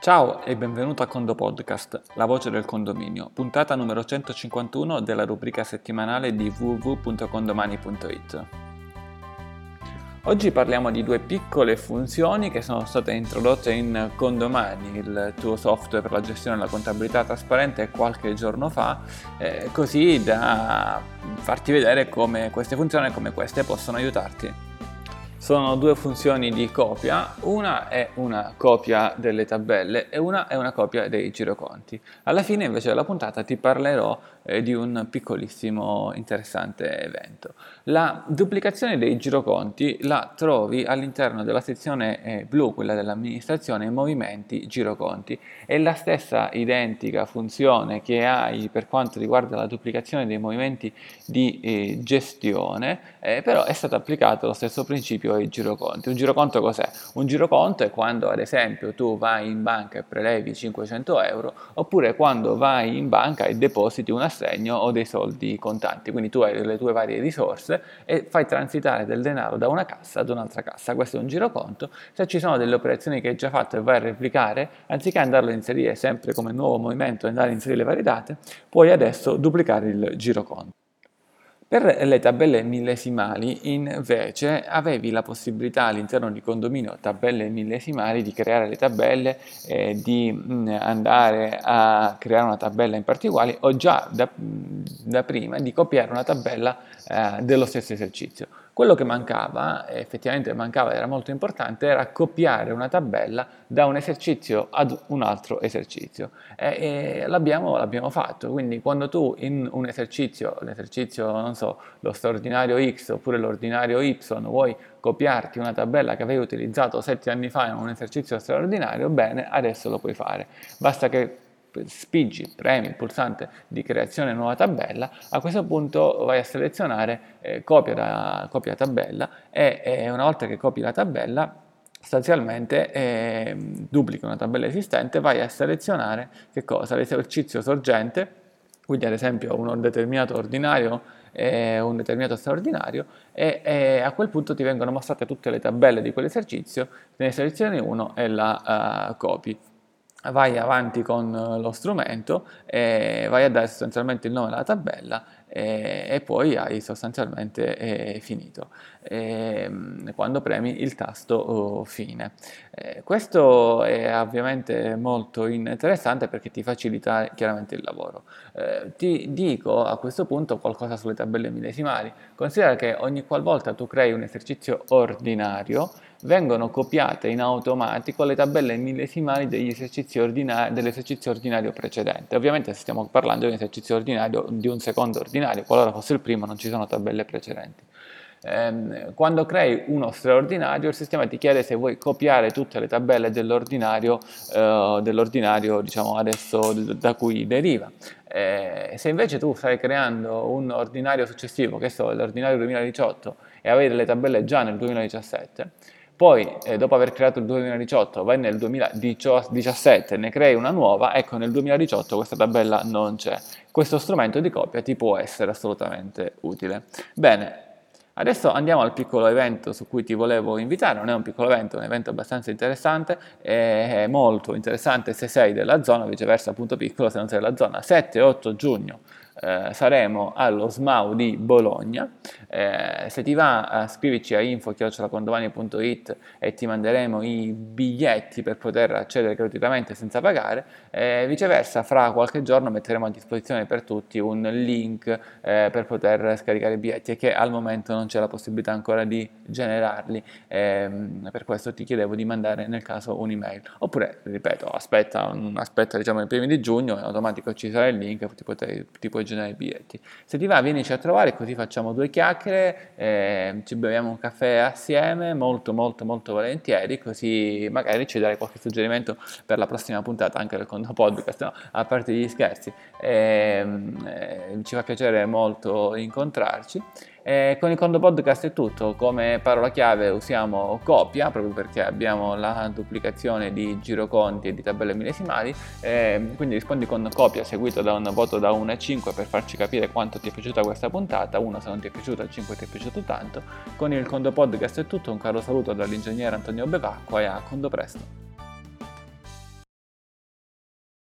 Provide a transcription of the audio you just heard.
Ciao e benvenuto a Condo Podcast, la voce del condominio, puntata numero 151 della rubrica settimanale di www.condomani.it. Oggi parliamo di due piccole funzioni che sono state introdotte in Condomani, il tuo software per la gestione della contabilità trasparente, qualche giorno fa, eh, così da farti vedere come queste funzioni e come queste possono aiutarti sono due funzioni di copia, una è una copia delle tabelle e una è una copia dei giroconti. Alla fine invece della puntata ti parlerò eh, di un piccolissimo interessante evento. La duplicazione dei giroconti la trovi all'interno della sezione eh, blu, quella dell'amministrazione, movimenti giroconti. È la stessa identica funzione che hai per quanto riguarda la duplicazione dei movimenti di eh, gestione, eh, però è stato applicato lo stesso principio esempio i giroconti. Un giroconto cos'è? Un giroconto è quando ad esempio tu vai in banca e prelevi 500 euro oppure quando vai in banca e depositi un assegno o dei soldi contanti, quindi tu hai le tue varie risorse e fai transitare del denaro da una cassa ad un'altra cassa. Questo è un giroconto. Se ci sono delle operazioni che hai già fatto e vai a replicare, anziché andarlo a inserire sempre come nuovo movimento e andare a inserire le varie date, puoi adesso duplicare il giroconto. Per le tabelle millesimali invece avevi la possibilità all'interno di condominio tabelle millesimali di creare le tabelle, eh, di mh, mm, andare a creare una tabella in particolare o già da, da prima di copiare una tabella eh, dello stesso esercizio. Quello che mancava, effettivamente mancava, era molto importante, era copiare una tabella da un esercizio ad un altro esercizio. E, e l'abbiamo, l'abbiamo, fatto, quindi quando tu in un esercizio, l'esercizio, non so, lo straordinario X oppure l'ordinario Y, vuoi copiarti una tabella che avevi utilizzato sette anni fa in un esercizio straordinario, bene, adesso lo puoi fare. Basta che spingi, premi il pulsante di creazione nuova tabella, a questo punto vai a selezionare eh, copia, da, copia tabella e, e, una volta che copi la tabella sostanzialmente eh, duplica una tabella esistente, vai a selezionare che cosa? L'esercizio sorgente, quindi ad esempio un determinato ordinario e un determinato straordinario e, e, a quel punto ti vengono mostrate tutte le tabelle di quell'esercizio, ne selezioni uno e la uh, copi vai avanti con lo strumento e vai a dare sostanzialmente il nome alla tabella e, e poi hai sostanzialmente eh, finito eh, quando premi il tasto oh, fine. Eh, questo è ovviamente molto interessante perché ti facilita chiaramente il lavoro. Eh, ti dico a questo punto qualcosa sulle tabelle millesimali. Considera che ogni qualvolta tu crei un esercizio ordinario, vengono copiate in automatico le tabelle millesimali ordinari, dell'esercizio ordinario precedente. Ovviamente stiamo parlando di un esercizio ordinario di un secondo ordinario, qualora fosse il primo non ci sono tabelle precedenti. Ehm, quando crei uno straordinario, il sistema ti chiede se vuoi copiare tutte le tabelle dell'ordinario, eh, dell'ordinario diciamo adesso da cui deriva. Eh, se invece tu stai creando un ordinario successivo, che so, l'ordinario 2018, e avevi le tabelle già nel 2017, poi eh, dopo aver creato il 2018 vai nel 2017 e ne crei una nuova, ecco nel 2018 questa tabella non c'è. Questo strumento di copia ti può essere assolutamente utile. Bene, Adesso andiamo al piccolo evento su cui ti volevo invitare, non è un piccolo evento, è un evento abbastanza interessante, è molto interessante se sei della zona, viceversa appunto piccolo se non sei della zona, 7-8 giugno eh, saremo allo SMAU di Bologna. Eh, se ti va, scrivici a info.condomani.it e ti manderemo i biglietti per poter accedere gratuitamente senza pagare. Eh, viceversa, fra qualche giorno metteremo a disposizione per tutti un link eh, per poter scaricare i biglietti e che al momento non c'è la possibilità ancora di generarli. Ehm, per questo ti chiedevo di mandare nel caso un'email. Oppure, ripeto, aspetta, aspetta diciamo i primi di giugno, in automatico ci sarà il link, ti, potrai, ti puoi generare i biglietti. Se ti va, vienici a trovare così facciamo due chiacchiere, eh, ci beviamo un caffè assieme, molto molto molto volentieri, così magari ci darai qualche suggerimento per la prossima puntata anche del conto podcast, no? a parte gli scherzi. Eh, eh, ci fa piacere molto incontrarci. E con il Condo Podcast è tutto, come parola chiave usiamo copia, proprio perché abbiamo la duplicazione di giroconti e di tabelle millesimali, e quindi rispondi con copia seguito da un voto da 1 a 5 per farci capire quanto ti è piaciuta questa puntata, 1 se non ti è piaciuta, 5 ti è piaciuto tanto. Con il Condo Podcast è tutto, un caro saluto dall'ingegnere Antonio Bevacqua e a Condo Presto.